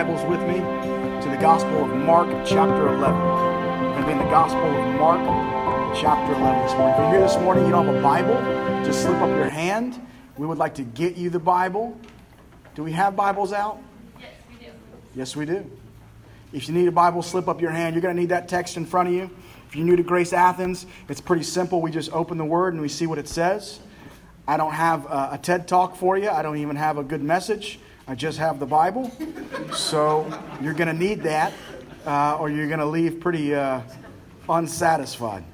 Bibles with me to the Gospel of Mark, chapter 11. We're going to be in the Gospel of Mark, chapter 11 this morning. If you're here this morning, you don't have a Bible, just slip up your hand. We would like to get you the Bible. Do we have Bibles out? Yes, we do. Yes, we do. If you need a Bible, slip up your hand. You're going to need that text in front of you. If you're new to Grace Athens, it's pretty simple. We just open the Word and we see what it says. I don't have a, TED talk for you, I don't even have a good message. I just have the Bible. So you're going to need that, uh, or you're going to leave pretty uh, unsatisfied.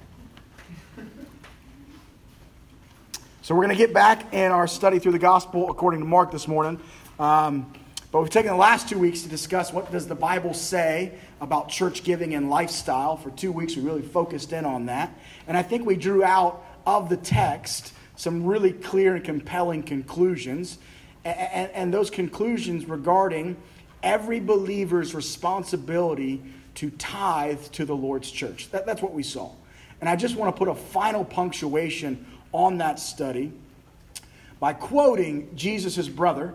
So we're going to get back in our study through the gospel according to Mark this morning. Um, but we've taken the last two weeks to discuss what does the Bible say about church giving and lifestyle. For two weeks, we really focused in on that. And I think we drew out of the text some really clear and compelling conclusions and, and those conclusions regarding every believer's responsibility to tithe to the Lord's church. That, that's what we saw. And I just want to put a final punctuation on that study by quoting Jesus' brother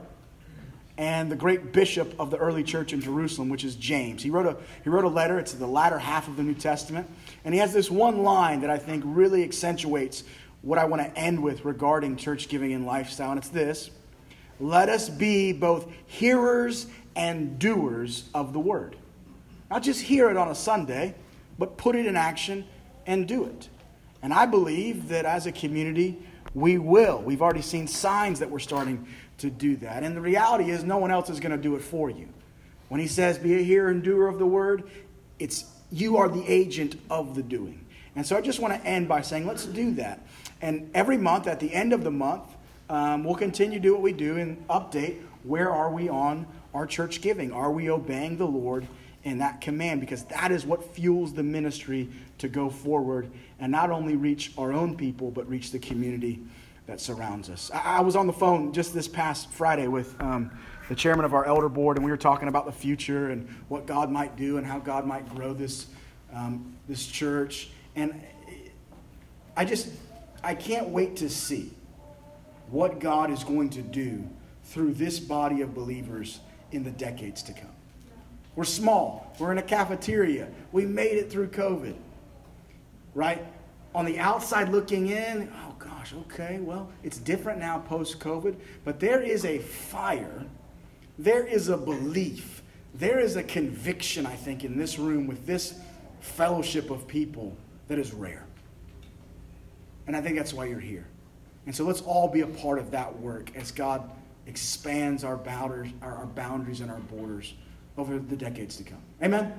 and the great bishop of the early church in Jerusalem, which is James. He wrote, a, he wrote a letter, it's the latter half of the New Testament, and he has this one line that I think really accentuates what I want to end with regarding church giving and lifestyle, and it's this let us be both hearers and doers of the word. Not just hear it on a Sunday, but put it in action and do it. And I believe that as a community, we will. We've already seen signs that we're starting to do that. And the reality is, no one else is going to do it for you. When he says, be a hearer and doer of the word, it's you are the agent of the doing. And so I just want to end by saying, let's do that. And every month, at the end of the month, um, we'll continue to do what we do and update where are we on our church giving? Are we obeying the Lord in that command? Because that is what fuels the ministry to go forward and not only reach our own people, but reach the community that surrounds us. I, I was on the phone just this past Friday with um, the chairman of our elder board, and we were talking about the future and what God might do and how God might grow this, um, this church. And I just, I can't wait to see what God is going to do through this body of believers in the decades to come. We're small. We're in a cafeteria. We made it through COVID. Right? On the outside looking in, oh gosh, okay, well, it's different now post COVID, but there is a fire, there is a belief, there is a conviction, I think, in this room with this fellowship of people that is rare. And I think that's why you're here. And so let's all be a part of that work as God expands our boundaries, our, boundaries and our borders over the decades to come. Amen?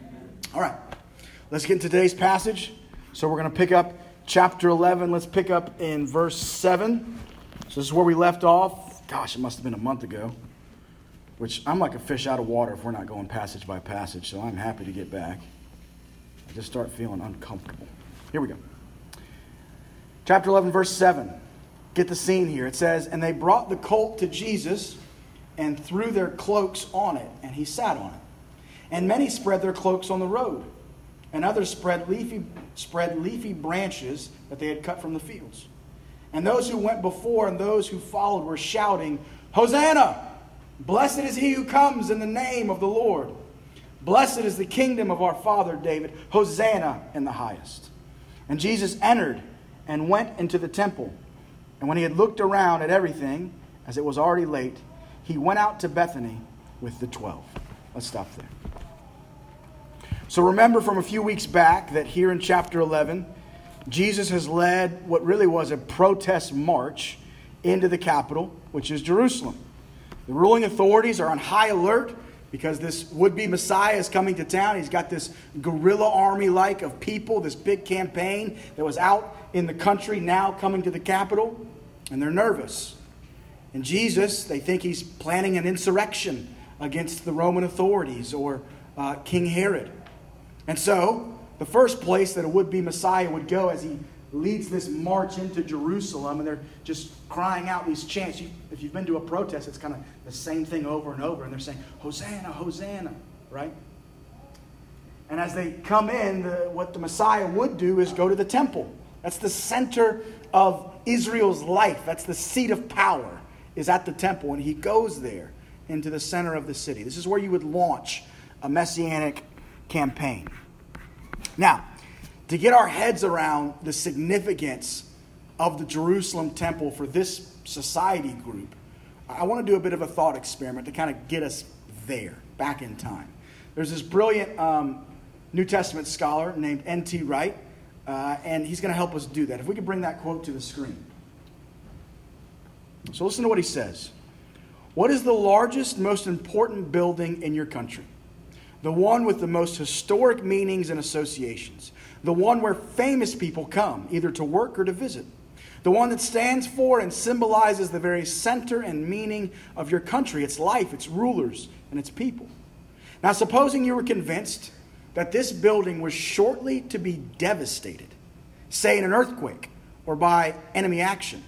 Amen? All right. Let's get into today's passage. So we're going to pick up chapter 11. Let's pick up in verse 7. So this is where we left off. Gosh, it must have been a month ago. Which I'm like a fish out of water if we're not going passage by passage. So I'm happy to get back. I just start feeling uncomfortable. Here we go. Chapter 11, verse 7. Get the scene here. It says, And they brought the colt to Jesus and threw their cloaks on it, and he sat on it. And many spread their cloaks on the road, and others spread leafy, spread leafy branches that they had cut from the fields. And those who went before and those who followed were shouting, Hosanna! Blessed is he who comes in the name of the Lord. Blessed is the kingdom of our father David. Hosanna in the highest. And Jesus entered and went into the temple. And when he had looked around at everything, as it was already late, he went out to Bethany with the twelve. Let's stop there. So remember from a few weeks back that here in chapter 11, Jesus has led what really was a protest march into the capital, which is Jerusalem. The ruling authorities are on high alert because this would be Messiah is coming to town. He's got this guerrilla army like of people, this big campaign that was out in the country now coming to the capital, and they're nervous. And Jesus, they think he's planning an insurrection against the Roman authorities or uh, King Herod. And so, the first place that a would be Messiah would go as he leads this march into Jerusalem, and they're just crying out these chants. You, if you've been to a protest, it's kind of the same thing over and over, and they're saying, Hosanna, Hosanna, right? And as they come in, the, what the Messiah would do is go to the temple. That's the center of Israel's life. That's the seat of power, is at the temple. And he goes there into the center of the city. This is where you would launch a messianic campaign. Now, to get our heads around the significance of the Jerusalem temple for this society group, I want to do a bit of a thought experiment to kind of get us there, back in time. There's this brilliant um, New Testament scholar named N.T. Wright, uh, and he's going to help us do that. If we could bring that quote to the screen. So listen to what he says. What is the largest, most important building in your country? The one with the most historic meanings and associations. The one where famous people come, either to work or to visit. The one that stands for and symbolizes the very center and meaning of your country, its life, its rulers, and its people. Now, supposing you were convinced that this building was shortly to be devastated, say in an earthquake or by enemy action,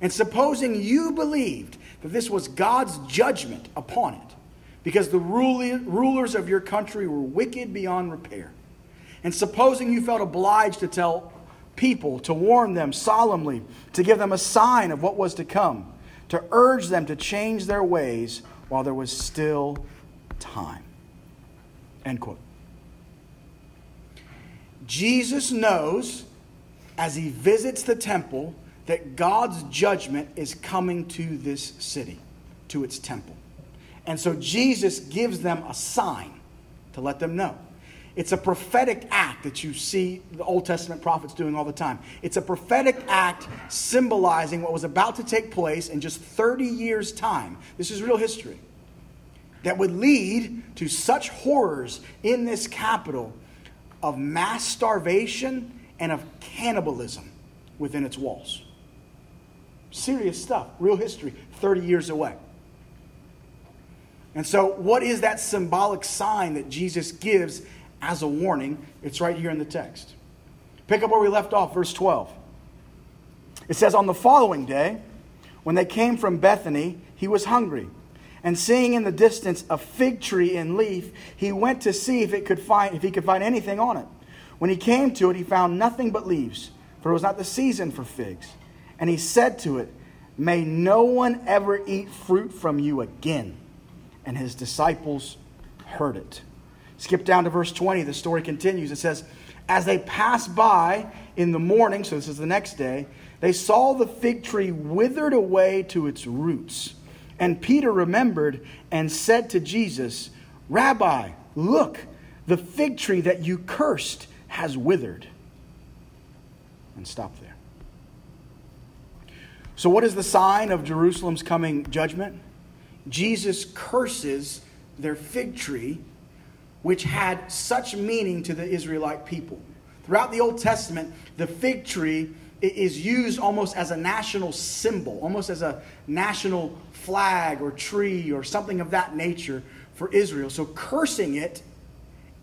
and supposing you believed that this was God's judgment upon it, because the rulers of your country were wicked beyond repair, and supposing you felt obliged to tell people, to warn them solemnly, to give them a sign of what was to come, to urge them to change their ways while there was still time. End quote. Jesus knows as he visits the temple that God's judgment is coming to this city, to its temple. And so Jesus gives them a sign to let them know. It's a prophetic act that you see the Old Testament prophets doing all the time. It's a prophetic act symbolizing what was about to take place in just 30 years' time. This is real history. That would lead to such horrors in this capital of mass starvation and of cannibalism within its walls. Serious stuff, real history, 30 years away. And so, what is that symbolic sign that Jesus gives as a warning? It's right here in the text. Pick up where we left off, verse 12. It says, On the following day, when they came from Bethany, he was hungry. And seeing in the distance a fig tree in leaf, he went to see if, it could find, if he could find anything on it. When he came to it, he found nothing but leaves, for it was not the season for figs. And he said to it, May no one ever eat fruit from you again. And his disciples heard it. Skip down to verse 20. The story continues. It says, As they passed by in the morning, so this is the next day, they saw the fig tree withered away to its roots. And Peter remembered and said to Jesus, Rabbi, look, the fig tree that you cursed has withered. And stop there. So, what is the sign of Jerusalem's coming judgment? Jesus curses their fig tree, which had such meaning to the Israelite people. Throughout the Old Testament, the fig tree is used almost as a national symbol, almost as a national flag or tree or something of that nature for Israel. So cursing it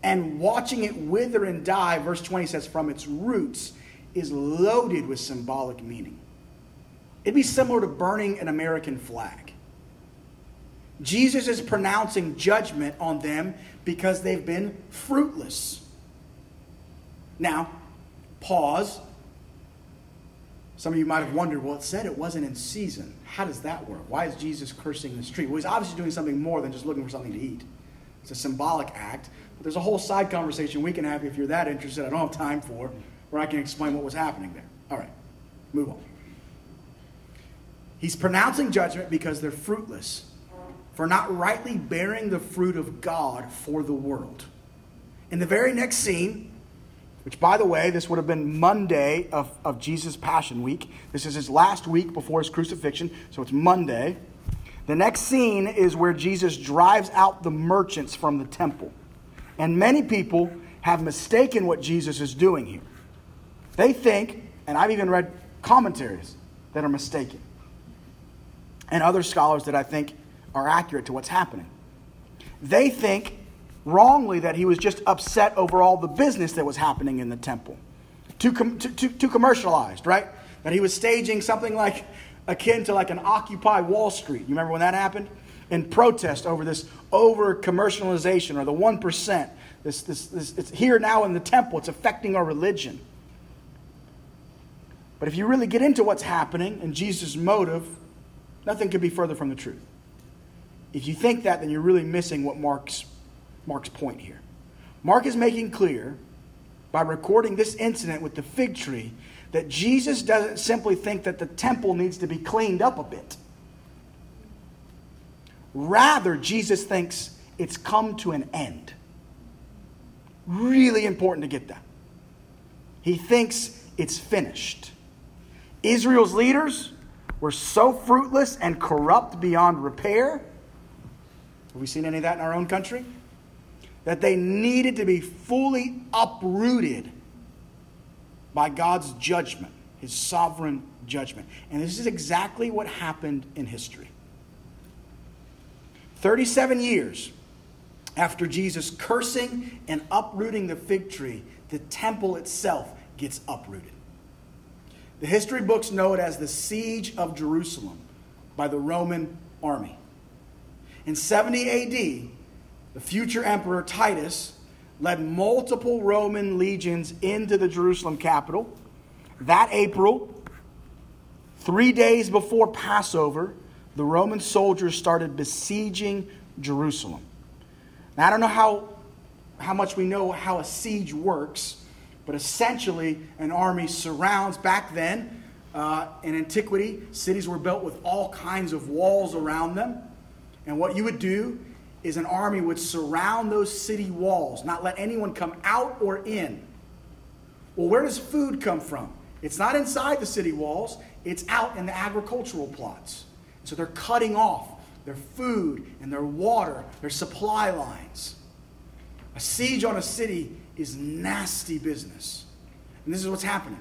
and watching it wither and die, verse 20 says, from its roots, is loaded with symbolic meaning. It'd be similar to burning an American flag. Jesus is pronouncing judgment on them because they've been fruitless. Now, pause some of you might have wondered, well, it said it wasn't in season. How does that work? Why is Jesus cursing the tree? Well, he's obviously doing something more than just looking for something to eat. It's a symbolic act. But there's a whole side conversation we can have if you're that interested. I don't have time for, where I can explain what was happening there. All right, move on. He's pronouncing judgment because they're fruitless for not rightly bearing the fruit of God for the world. In the very next scene, which, by the way, this would have been Monday of, of Jesus' Passion Week. This is his last week before his crucifixion, so it's Monday. The next scene is where Jesus drives out the merchants from the temple. And many people have mistaken what Jesus is doing here. They think, and I've even read commentaries that are mistaken, and other scholars that I think are accurate to what's happening. They think wrongly that he was just upset over all the business that was happening in the temple. Too, com- too, too, too commercialized, right? That he was staging something like akin to like an Occupy Wall Street. You remember when that happened? In protest over this over commercialization or the 1%. This, this, this, it's here now in the temple, it's affecting our religion. But if you really get into what's happening and Jesus' motive, nothing could be further from the truth. If you think that, then you're really missing what Mark's, Mark's point here. Mark is making clear by recording this incident with the fig tree that Jesus doesn't simply think that the temple needs to be cleaned up a bit. Rather, Jesus thinks it's come to an end. Really important to get that. He thinks it's finished. Israel's leaders were so fruitless and corrupt beyond repair. Have we seen any of that in our own country? That they needed to be fully uprooted by God's judgment, his sovereign judgment. And this is exactly what happened in history. 37 years after Jesus cursing and uprooting the fig tree, the temple itself gets uprooted. The history books know it as the Siege of Jerusalem by the Roman army. In 70 AD, the future emperor Titus led multiple Roman legions into the Jerusalem capital. That April, three days before Passover, the Roman soldiers started besieging Jerusalem. Now, I don't know how, how much we know how a siege works, but essentially, an army surrounds, back then, uh, in antiquity, cities were built with all kinds of walls around them. And what you would do is an army would surround those city walls, not let anyone come out or in. Well, where does food come from? It's not inside the city walls, it's out in the agricultural plots. So they're cutting off their food and their water, their supply lines. A siege on a city is nasty business. And this is what's happening.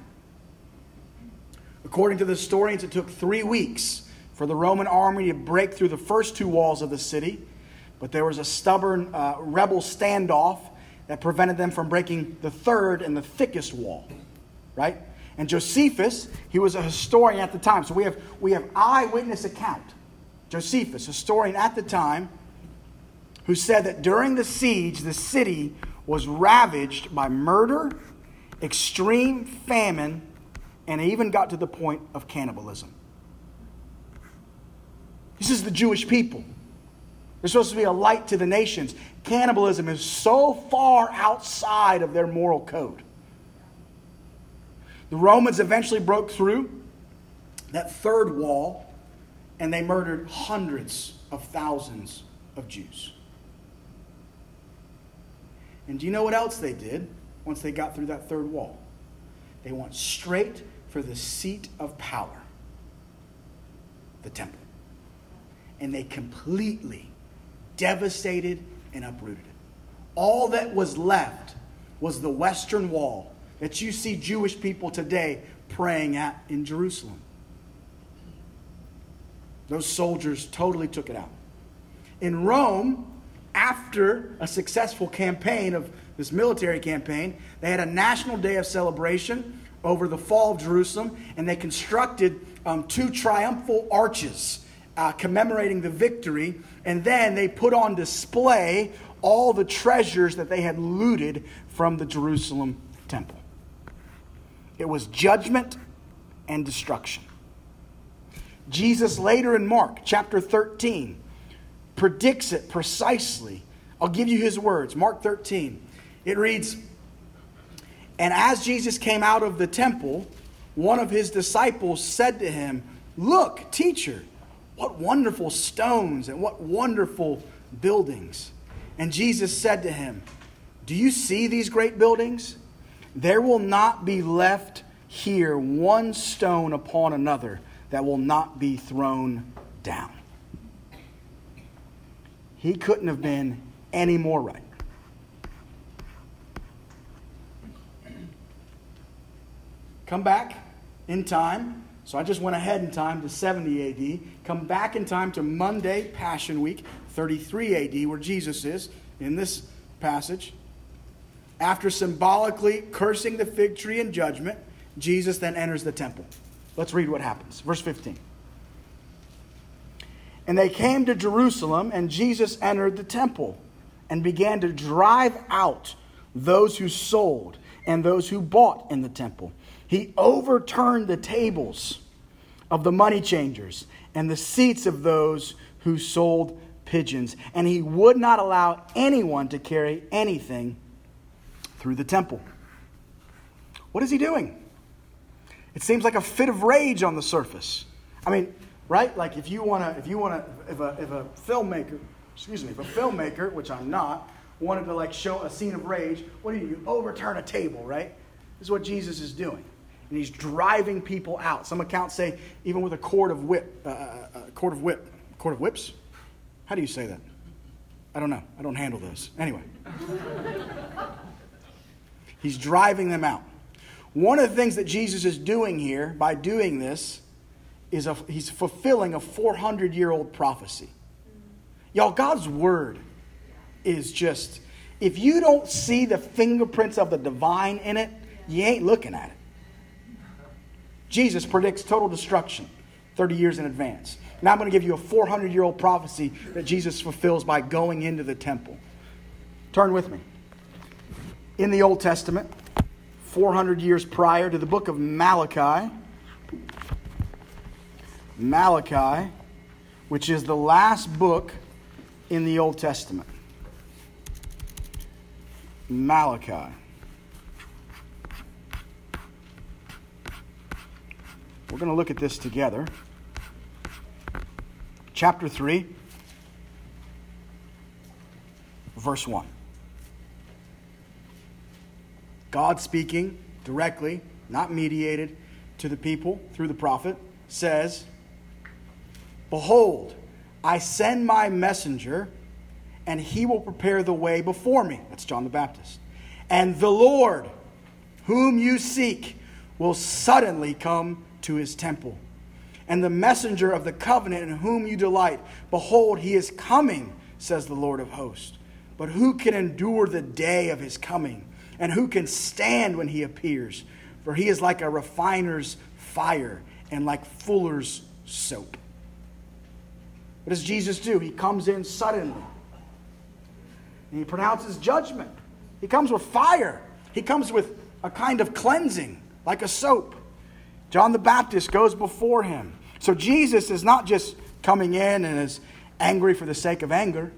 According to the historians, it took three weeks for the Roman army to break through the first two walls of the city but there was a stubborn uh, rebel standoff that prevented them from breaking the third and the thickest wall, right? And Josephus, he was a historian at the time. So we have, we have eyewitness account. Josephus, historian at the time, who said that during the siege, the city was ravaged by murder, extreme famine, and it even got to the point of cannibalism. This is the Jewish people. They're supposed to be a light to the nations. Cannibalism is so far outside of their moral code. The Romans eventually broke through that third wall and they murdered hundreds of thousands of Jews. And do you know what else they did once they got through that third wall? They went straight for the seat of power, the temple. And they completely devastated and uprooted. All that was left was the Western Wall that you see Jewish people today praying at in Jerusalem. Those soldiers totally took it out. In Rome, after a successful campaign of this military campaign, they had a national day of celebration over the fall of Jerusalem, and they constructed um, two triumphal arches uh, commemorating the victory, and then they put on display all the treasures that they had looted from the Jerusalem temple. It was judgment and destruction. Jesus later in Mark chapter 13 predicts it precisely. I'll give you his words. Mark 13. It reads And as Jesus came out of the temple, one of his disciples said to him, Look, teacher, what wonderful stones and what wonderful buildings. And Jesus said to him, Do you see these great buildings? There will not be left here one stone upon another that will not be thrown down. He couldn't have been any more right. Come back in time so I just went ahead in time to 70 AD, come back in time to Monday, Passion Week, 33 AD, where Jesus is in this passage. After symbolically cursing the fig tree in judgment, Jesus then enters the temple. Let's read what happens. Verse 15. And they came to Jerusalem, and Jesus entered the temple and began to drive out those who sold and those who bought in the temple he overturned the tables of the money changers and the seats of those who sold pigeons, and he would not allow anyone to carry anything through the temple. What is he doing? It seems like a fit of rage on the surface. I mean, right? Like if you want to, if you want to, if a, if a filmmaker, excuse me, if a filmmaker, which I'm not, wanted to like show a scene of rage, what do you do? You overturn a table, right? This is what Jesus is doing. And he's driving people out. Some accounts say even with a cord of whip, uh, uh a cord of whip, cord of whips. How do you say that? I don't know. I don't handle those. Anyway, he's driving them out. One of the things that Jesus is doing here by doing this is a, he's fulfilling a 400 year old prophecy. Y'all, God's word is just, if you don't see the fingerprints of the divine in it, you ain't looking at it. Jesus predicts total destruction 30 years in advance. Now I'm going to give you a 400 year old prophecy that Jesus fulfills by going into the temple. Turn with me. In the Old Testament, 400 years prior to the book of Malachi, Malachi, which is the last book in the Old Testament. Malachi. We're going to look at this together. Chapter 3, verse 1. God speaking directly, not mediated, to the people through the prophet, says, Behold, I send my messenger, and he will prepare the way before me. That's John the Baptist. And the Lord, whom you seek, will suddenly come to his temple. And the messenger of the covenant in whom you delight, behold, he is coming, says the Lord of hosts. But who can endure the day of his coming? And who can stand when he appears? For he is like a refiner's fire and like fuller's soap. What does Jesus do? He comes in suddenly. And he pronounces judgment. He comes with fire. He comes with a kind of cleansing, like a soap. John the Baptist goes before him. So Jesus is not just coming in and is angry for the sake of anger,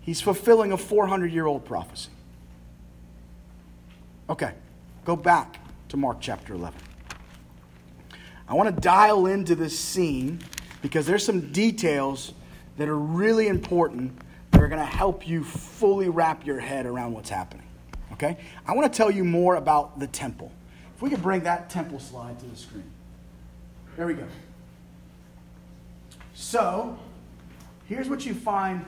he's fulfilling a 400 year old prophecy. Okay, go back to Mark chapter 11. I want to dial into this scene because there's some details that are really important that are going to help you fully wrap your head around what's happening. Okay? I want to tell you more about the temple. We could bring that temple slide to the screen. There we go. So, here's what you find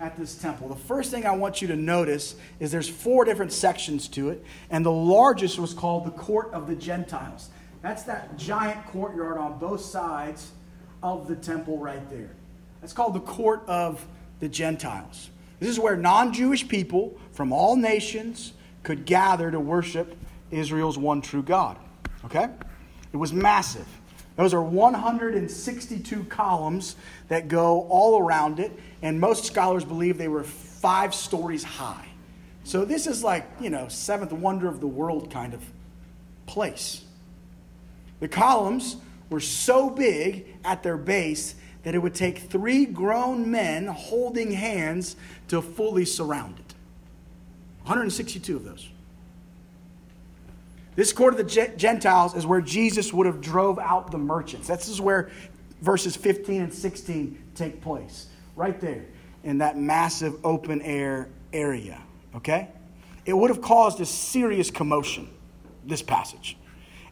at this temple. The first thing I want you to notice is there's four different sections to it, and the largest was called the Court of the Gentiles. That's that giant courtyard on both sides of the temple right there. That's called the Court of the Gentiles. This is where non Jewish people from all nations could gather to worship Israel's one true God. Okay? It was massive. Those are 162 columns that go all around it, and most scholars believe they were five stories high. So this is like, you know, seventh wonder of the world kind of place. The columns were so big at their base that it would take three grown men holding hands to fully surround it. 162 of those. This court of the Gentiles is where Jesus would have drove out the merchants. This is where verses 15 and 16 take place. Right there in that massive open air area. Okay? It would have caused a serious commotion, this passage.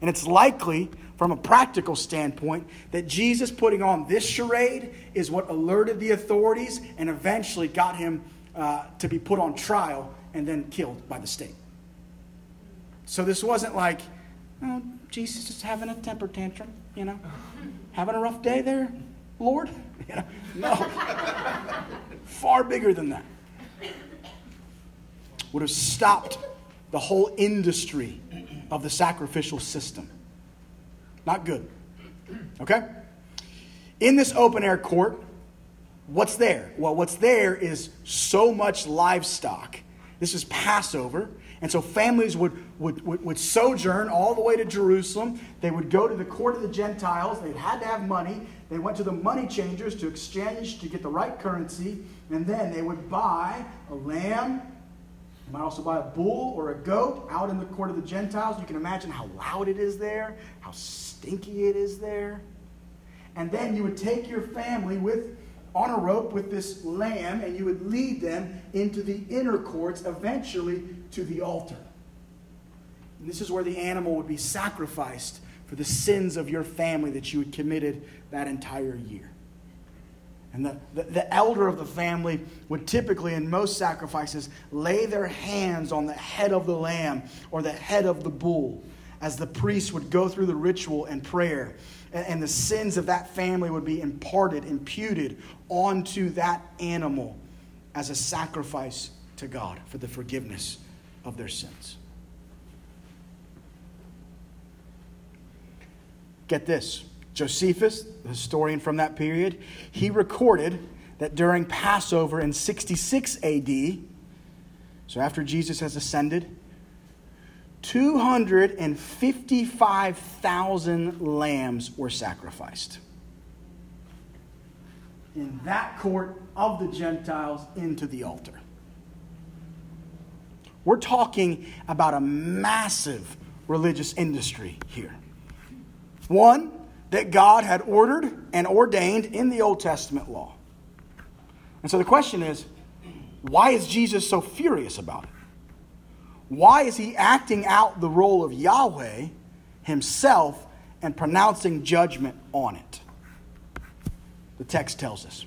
And it's likely, from a practical standpoint, that Jesus putting on this charade is what alerted the authorities and eventually got him uh, to be put on trial and then killed by the state. So this wasn't like, oh, Jesus is having a temper tantrum, you know, having a rough day there, Lord. You know, no, far bigger than that. Would have stopped the whole industry of the sacrificial system. Not good. Okay? In this open air court, what's there? Well, what's there is so much livestock. This is Passover. And so families would, would, would, would, sojourn all the way to Jerusalem. They would go to the court of the Gentiles. They had to have money. they went to the money changers to exchange to get the right currency, and then they would buy a lamb. You might also buy a bull or a goat out in the court of the Gentiles. You can imagine how loud it is there, how stinky it is there. And then you would take your family with on a rope with this lamb and you would lead them into the inner courts, eventually to the altar. And this is where the animal would be sacrificed for the sins of your family that you had committed that entire year. And the, the, the, elder of the family would typically, in most sacrifices, lay their hands on the head of the lamb or the head of the bull as the priest would go through the ritual and prayer. And, and the sins of that family would be imparted, imputed onto that animal as a sacrifice to God for the forgiveness of their sins. Get this Josephus, the historian from that period, he recorded that during Passover in 66 AD, so after Jesus has ascended, 255,000 lambs were sacrificed in that court of the Gentiles into the altar. We're talking about a massive religious industry here. One that God had ordered and ordained in the Old Testament law. And so the question is why is Jesus so furious about it? Why is he acting out the role of Yahweh himself and pronouncing judgment on it? The text tells us.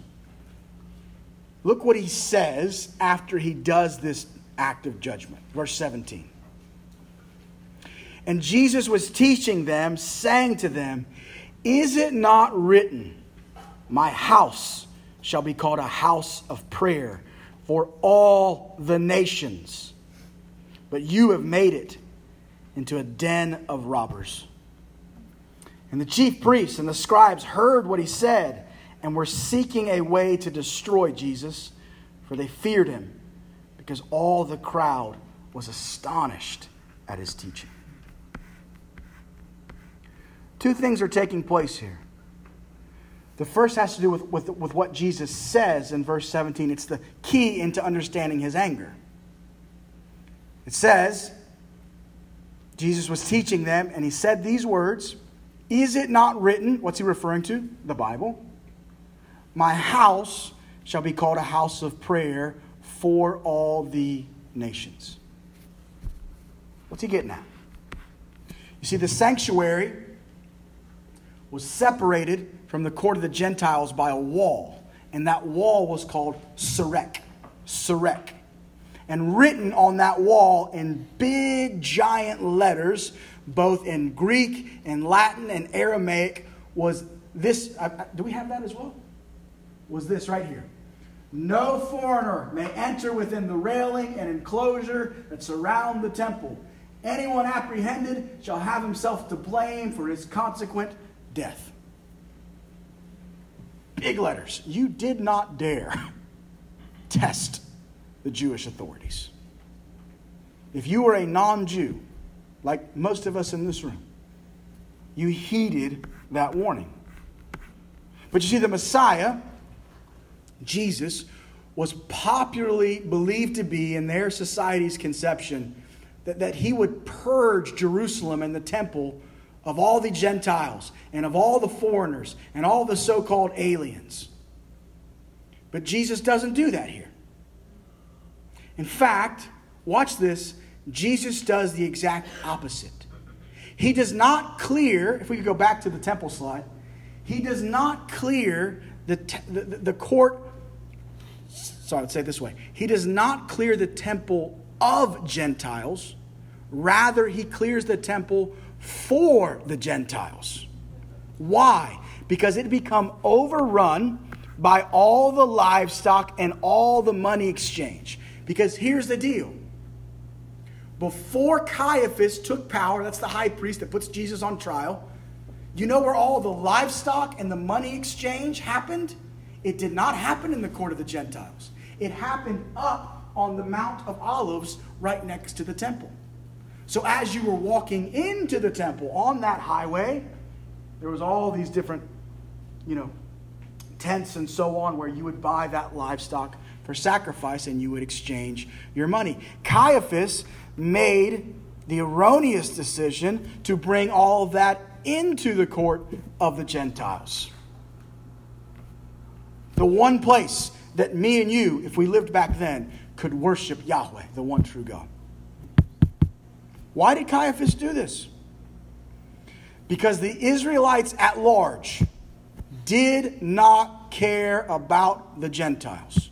Look what he says after he does this act of judgment. Verse 17. And Jesus was teaching them, saying to them, Is it not written, My house shall be called a house of prayer for all the nations? But you have made it into a den of robbers. And the chief priests and the scribes heard what he said and were seeking a way to destroy Jesus, for they feared him, because all the crowd was astonished at his teaching. Two things are taking place here. The first has to do with, with, with what Jesus says in verse 17. It's the key into understanding his anger. It says, Jesus was teaching them, and he said these words Is it not written? What's he referring to? The Bible. My house shall be called a house of prayer for all the nations. What's he getting at? You see, the sanctuary was separated from the court of the Gentiles by a wall, and that wall was called Serek. Serek. And written on that wall in big, giant letters, both in Greek and Latin and Aramaic, was this. Do we have that as well? Was this right here. No foreigner may enter within the railing and enclosure that surround the temple. Anyone apprehended shall have himself to blame for his consequent death. Big letters. You did not dare test the Jewish authorities. If you were a non Jew, like most of us in this room, you heeded that warning. But you see, the Messiah, Jesus, was popularly believed to be, in their society's conception, that, that he would purge Jerusalem and the temple of all the Gentiles and of all the foreigners and all the so called aliens. But Jesus doesn't do that here. In fact, watch this Jesus does the exact opposite. He does not clear, if we could go back to the temple slide, he does not clear the, the, the court. Sorry, let's say it this way. He does not clear the temple of Gentiles. Rather, he clears the temple for the Gentiles. Why? Because it become overrun by all the livestock and all the money exchange. Because here's the deal. Before Caiaphas took power, that's the high priest that puts Jesus on trial, you know where all the livestock and the money exchange happened? It did not happen in the court of the Gentiles. It happened up on the Mount of Olives right next to the temple. So as you were walking into the temple on that highway, there was all these different you know, tents and so on, where you would buy that livestock for sacrifice and you would exchange your money. Caiaphas made the erroneous decision to bring all of that into the court of the Gentiles. The one place that me and you, if we lived back then, could worship Yahweh, the one true God. Why did Caiaphas do this? Because the Israelites at large did not care about the Gentiles.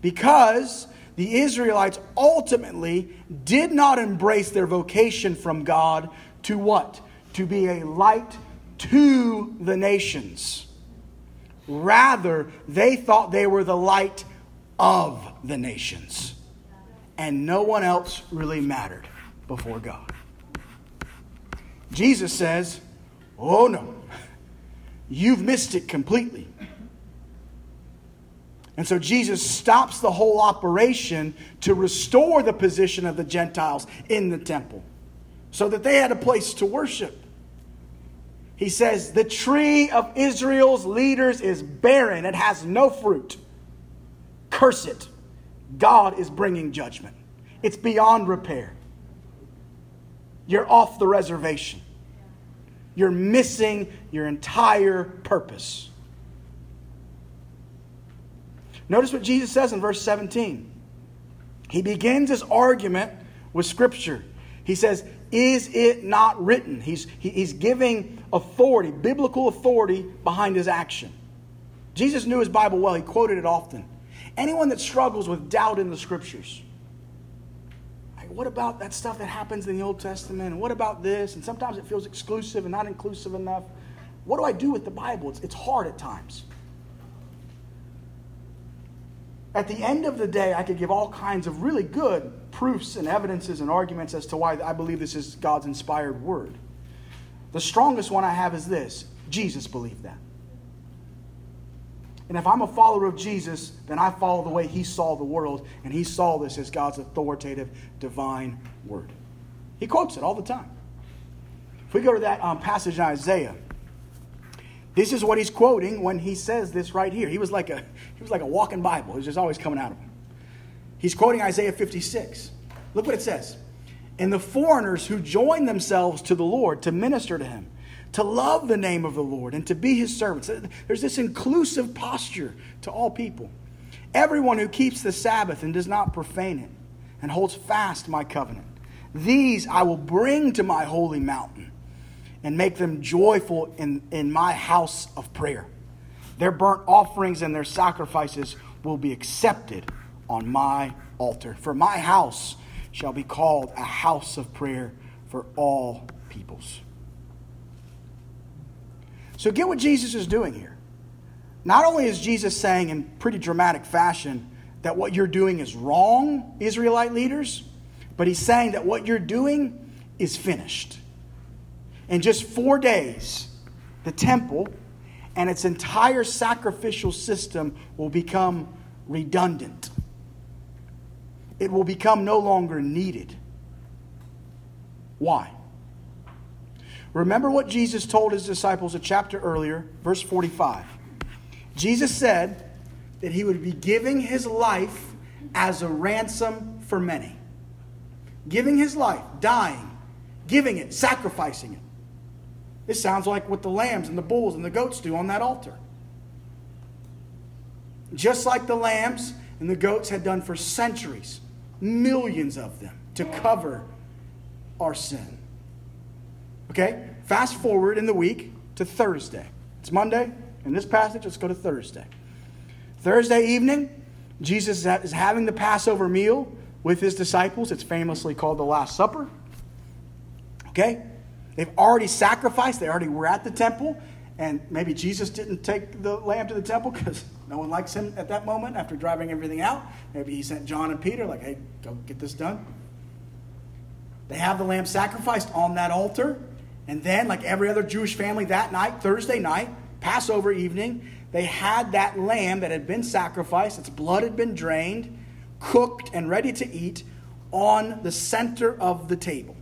Because the Israelites ultimately did not embrace their vocation from God to what? To be a light to the nations. Rather, they thought they were the light of the nations. And no one else really mattered before God. Jesus says, Oh no, you've missed it completely. And so Jesus stops the whole operation to restore the position of the Gentiles in the temple so that they had a place to worship. He says, The tree of Israel's leaders is barren, it has no fruit. Curse it. God is bringing judgment, it's beyond repair. You're off the reservation, you're missing your entire purpose. Notice what Jesus says in verse 17. He begins his argument with Scripture. He says, Is it not written? He's, he, he's giving authority, biblical authority, behind his action. Jesus knew his Bible well, he quoted it often. Anyone that struggles with doubt in the Scriptures, like, what about that stuff that happens in the Old Testament? And what about this? And sometimes it feels exclusive and not inclusive enough. What do I do with the Bible? It's, it's hard at times. At the end of the day, I could give all kinds of really good proofs and evidences and arguments as to why I believe this is God's inspired word. The strongest one I have is this Jesus believed that. And if I'm a follower of Jesus, then I follow the way he saw the world, and he saw this as God's authoritative, divine word. He quotes it all the time. If we go to that um, passage in Isaiah, this is what he's quoting when he says this right here. He was like a, he was like a walking Bible. It was just always coming out of him. He's quoting Isaiah 56. Look what it says. And the foreigners who join themselves to the Lord to minister to him, to love the name of the Lord, and to be his servants. There's this inclusive posture to all people. Everyone who keeps the Sabbath and does not profane it, and holds fast my covenant, these I will bring to my holy mountain and make them joyful in, in my house of prayer. Their burnt offerings and their sacrifices will be accepted on my altar. For my house shall be called a house of prayer for all peoples. So get what Jesus is doing here. Not only is Jesus saying in pretty dramatic fashion that what you're doing is wrong, Israelite leaders, but he's saying that what you're doing is finished. In just four days, the temple and its entire sacrificial system will become redundant. It will become no longer needed. Why? Remember what Jesus told his disciples a chapter earlier, verse 45. Jesus said that he would be giving his life as a ransom for many. Giving his life, dying, giving it, sacrificing it. This sounds like what the lambs and the bulls and the goats do on that altar. Just like the lambs and the goats had done for centuries, millions of them, to cover our sin. Okay? Fast forward in the week to Thursday. It's Monday. In this passage, let's go to Thursday. Thursday evening, Jesus is having the Passover meal with his disciples. It's famously called the Last Supper. Okay? They've already sacrificed, they already were at the temple, and maybe Jesus didn't take the lamb to the temple because no one likes him at that moment after driving everything out. Maybe he sent John and Peter, like, hey, go get this done. They have the lamb sacrificed on that altar. And then, like every other Jewish family that night, Thursday night, Passover evening, they had that lamb that had been sacrificed, its blood had been drained, cooked, and ready to eat on the center of the table.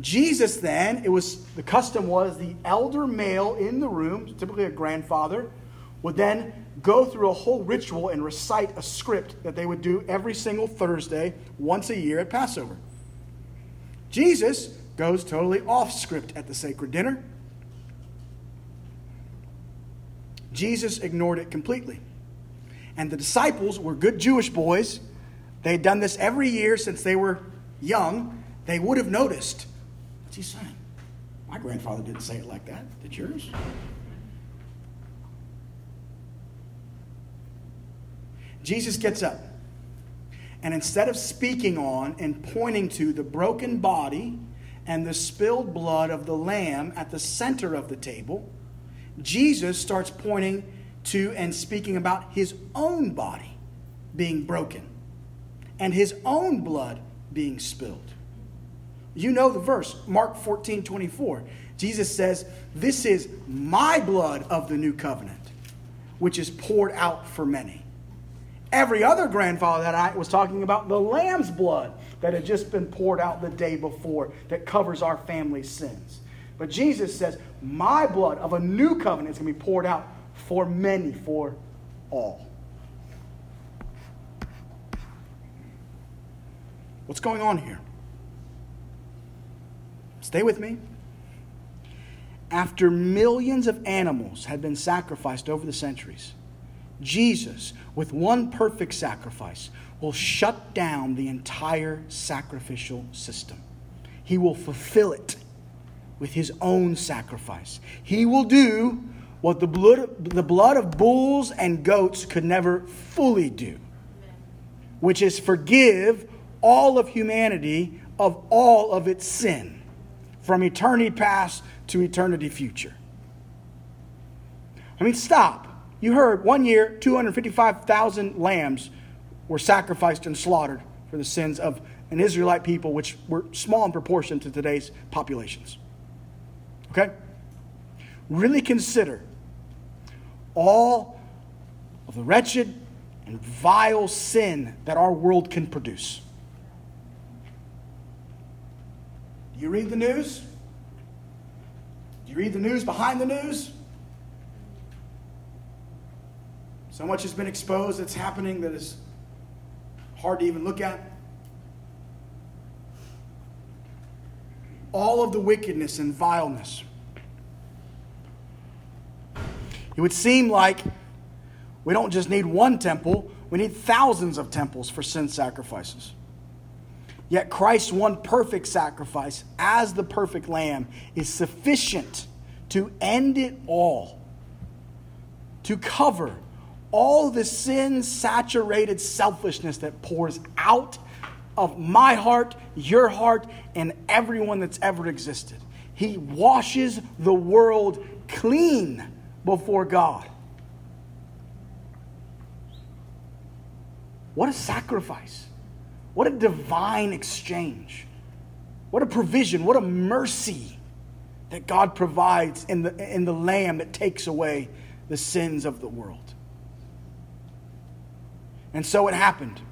Jesus then, it was the custom was the elder male in the room, typically a grandfather, would then go through a whole ritual and recite a script that they would do every single Thursday, once a year at Passover. Jesus goes totally off script at the sacred dinner. Jesus ignored it completely. And the disciples were good Jewish boys. They had done this every year since they were young. They would have noticed What's he saying? My grandfather didn't say it like that. Did yours? Jesus gets up. And instead of speaking on and pointing to the broken body and the spilled blood of the lamb at the center of the table, Jesus starts pointing to and speaking about his own body being broken and his own blood being spilled. You know the verse, Mark 14 24. Jesus says, This is my blood of the new covenant, which is poured out for many. Every other grandfather that I was talking about, the lamb's blood that had just been poured out the day before that covers our family's sins. But Jesus says, My blood of a new covenant is going to be poured out for many, for all. What's going on here? Stay with me. After millions of animals had been sacrificed over the centuries, Jesus, with one perfect sacrifice, will shut down the entire sacrificial system. He will fulfill it with his own sacrifice. He will do what the blood, the blood of bulls and goats could never fully do, which is forgive all of humanity of all of its sin from eternity past to eternity future. I mean, stop. You heard one year, 255,000 lambs were sacrificed and slaughtered for the sins of an Israelite people, which were small in proportion to today's populations. Okay? Really consider all of the wretched and vile sin that our world can produce. You read the news? Do you read the news behind the news? So much has been exposed that's happening that is hard to even look at. All of the wickedness and vileness. It would seem like we don't just need one temple, we need thousands of temples for sin sacrifices. Yet Christ's one perfect sacrifice, as the perfect lamb, is sufficient to end it all, to cover all the sin saturated selfishness that pours out of my heart, your heart, and everyone that's ever existed. He washes the world clean before God. What a sacrifice! What a divine exchange. What a provision. What a mercy that God provides in the, in the Lamb that takes away the sins of the world. And so it happened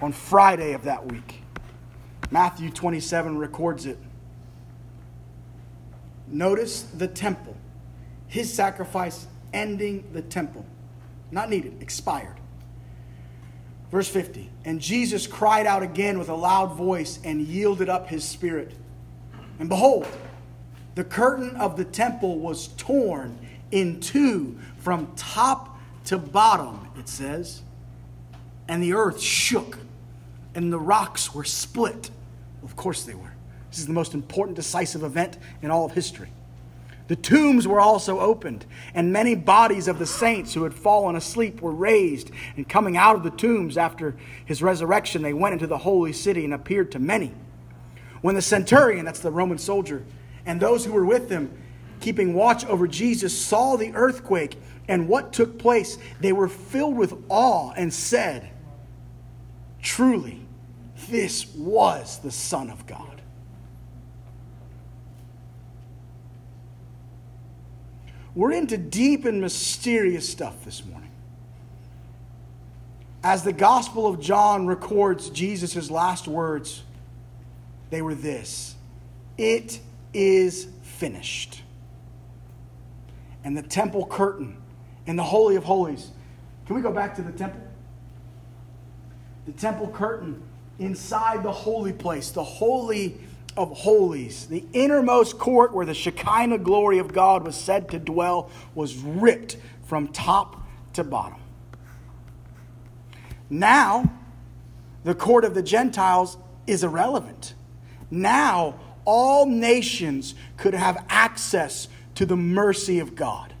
on Friday of that week. Matthew 27 records it. Notice the temple, his sacrifice ending the temple. Not needed, expired. Verse 50 And Jesus cried out again with a loud voice and yielded up his spirit. And behold, the curtain of the temple was torn in two from top to bottom, it says. And the earth shook, and the rocks were split. Of course they were. This is the most important decisive event in all of history. The tombs were also opened, and many bodies of the saints who had fallen asleep were raised. And coming out of the tombs after his resurrection, they went into the holy city and appeared to many. When the centurion, that's the Roman soldier, and those who were with him, keeping watch over Jesus, saw the earthquake and what took place, they were filled with awe and said, Truly, this was the Son of God. We're into deep and mysterious stuff this morning. As the Gospel of John records Jesus' last words, they were this It is finished. And the temple curtain and the Holy of Holies. Can we go back to the temple? The temple curtain inside the holy place, the Holy of Holies, the innermost court where the Shekinah glory of God was said to dwell, was ripped from top to bottom. Now, the court of the Gentiles is irrelevant. Now, all nations could have access to the mercy of God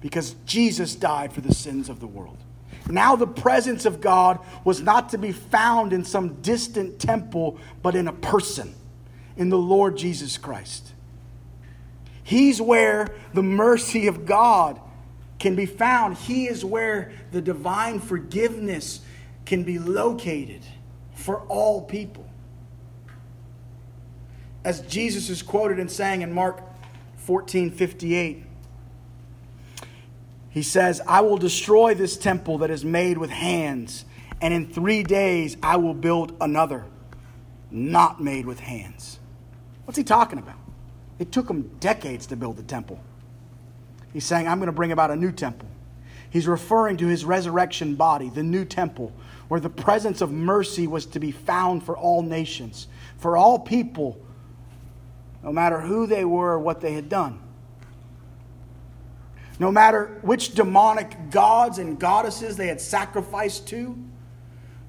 because Jesus died for the sins of the world. Now, the presence of God was not to be found in some distant temple, but in a person, in the Lord Jesus Christ. He's where the mercy of God can be found. He is where the divine forgiveness can be located for all people. As Jesus is quoted and saying in Mark 14 58, he says, I will destroy this temple that is made with hands, and in three days I will build another, not made with hands. What's he talking about? It took him decades to build the temple. He's saying, I'm going to bring about a new temple. He's referring to his resurrection body, the new temple, where the presence of mercy was to be found for all nations, for all people, no matter who they were or what they had done. No matter which demonic gods and goddesses they had sacrificed to,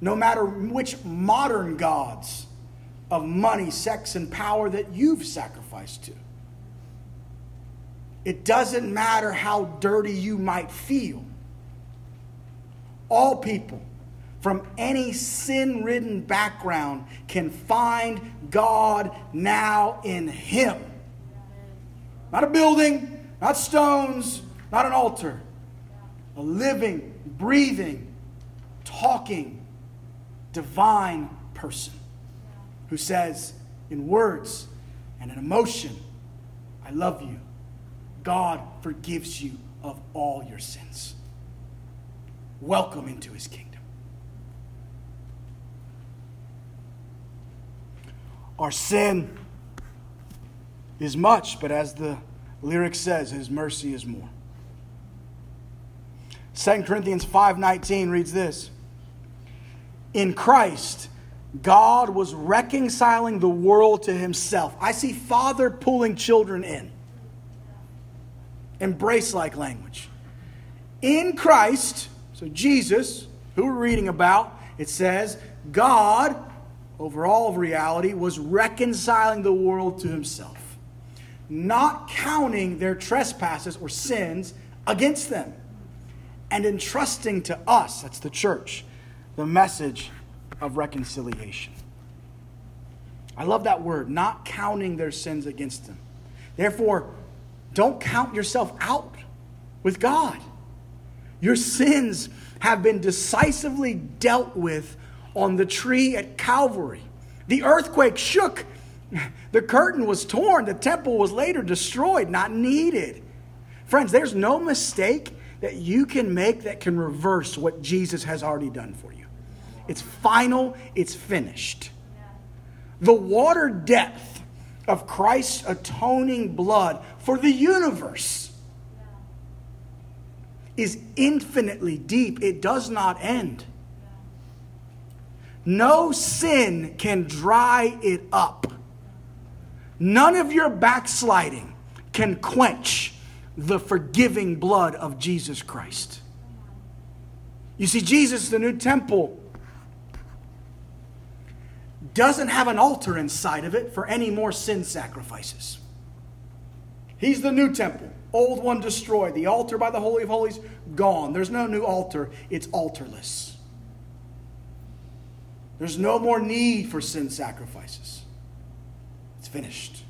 no matter which modern gods of money, sex, and power that you've sacrificed to. It doesn't matter how dirty you might feel. All people from any sin ridden background can find God now in Him. Not a building, not stones, not an altar. A living, breathing, talking, divine person who says in words and in emotion, I love you. God forgives you of all your sins. Welcome into his kingdom. Our sin is much, but as the lyric says, his mercy is more. 2 Corinthians 5:19 reads this. In Christ, God was reconciling the world to himself. I see father pulling children in. Embrace like language. In Christ, so Jesus, who we're reading about, it says, God, over all of reality, was reconciling the world to himself, not counting their trespasses or sins against them, and entrusting to us, that's the church, the message of reconciliation. I love that word, not counting their sins against them. Therefore, don't count yourself out with God. Your sins have been decisively dealt with on the tree at Calvary. The earthquake shook, the curtain was torn, the temple was later destroyed, not needed. Friends, there's no mistake that you can make that can reverse what Jesus has already done for you. It's final, it's finished. The water depth of Christ's atoning blood for the universe is infinitely deep, it does not end. No sin can dry it up. None of your backsliding can quench the forgiving blood of Jesus Christ. You see, Jesus, the new temple, doesn't have an altar inside of it for any more sin sacrifices. He's the new temple. Old one destroyed. The altar by the Holy of Holies gone. There's no new altar, it's altarless. There's no more need for sin sacrifices. It's finished.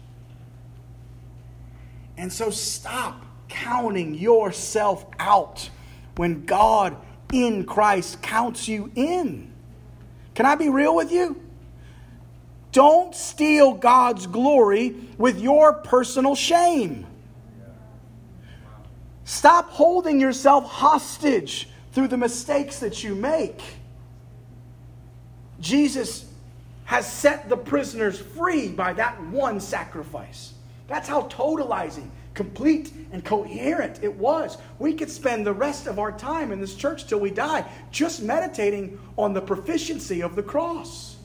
And so stop counting yourself out when God in Christ counts you in. Can I be real with you? Don't steal God's glory with your personal shame. Stop holding yourself hostage through the mistakes that you make. Jesus has set the prisoners free by that one sacrifice. That's how totalizing, complete, and coherent it was. We could spend the rest of our time in this church till we die just meditating on the proficiency of the cross.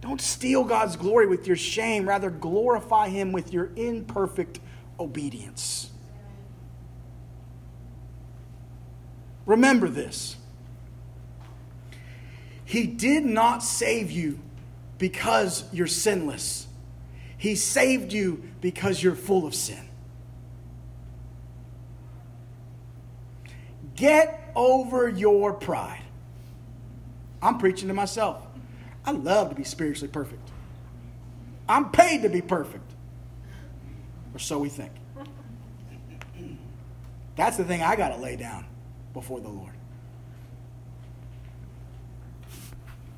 Don't steal God's glory with your shame, rather, glorify Him with your imperfect obedience. Remember this. He did not save you because you're sinless. He saved you because you're full of sin. Get over your pride. I'm preaching to myself. I love to be spiritually perfect. I'm paid to be perfect. Or so we think. That's the thing I got to lay down before the Lord.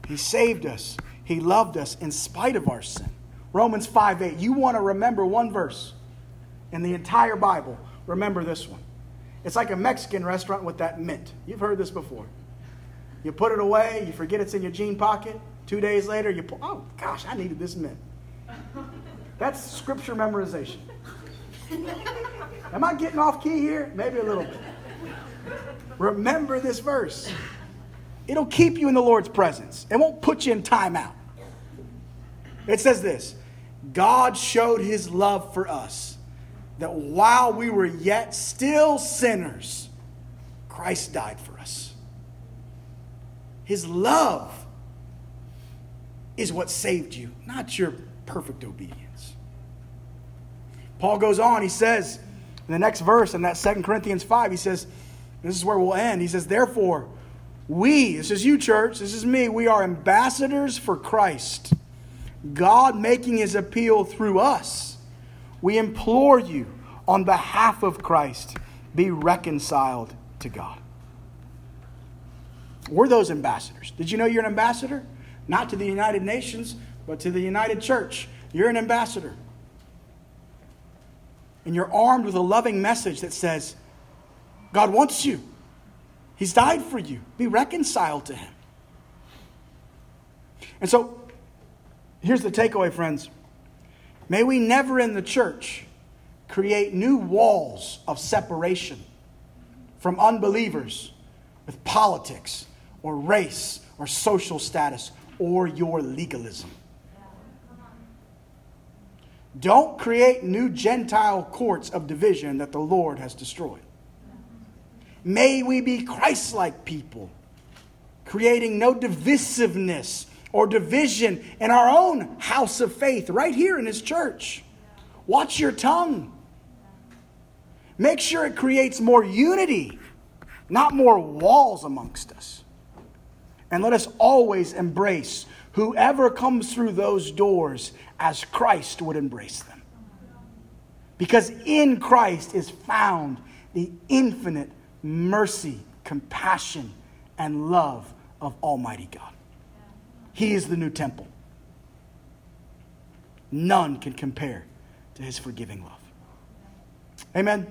He saved us. He loved us in spite of our sin. Romans 5 8. You want to remember one verse in the entire Bible. Remember this one. It's like a Mexican restaurant with that mint. You've heard this before. You put it away, you forget it's in your jean pocket. Two days later, you pull, oh gosh, I needed this mint. That's scripture memorization. Am I getting off key here? Maybe a little bit. Remember this verse. It'll keep you in the Lord's presence. It won't put you in timeout. It says this God showed his love for us, that while we were yet still sinners, Christ died for us. His love is what saved you, not your perfect obedience. Paul goes on, he says in the next verse, in that 2 Corinthians 5, he says, this is where we'll end. He says, Therefore, we, this is you, church, this is me, we are ambassadors for Christ. God making his appeal through us. We implore you on behalf of Christ, be reconciled to God. We're those ambassadors. Did you know you're an ambassador? Not to the United Nations, but to the United Church. You're an ambassador. And you're armed with a loving message that says, God wants you. He's died for you. Be reconciled to Him. And so, here's the takeaway, friends. May we never in the church create new walls of separation from unbelievers with politics or race or social status or your legalism. Don't create new Gentile courts of division that the Lord has destroyed. May we be Christ like people, creating no divisiveness or division in our own house of faith, right here in His church. Watch your tongue. Make sure it creates more unity, not more walls amongst us. And let us always embrace whoever comes through those doors as Christ would embrace them. Because in Christ is found the infinite mercy, compassion, and love of Almighty God. He is the new temple. None can compare to his forgiving love. Amen.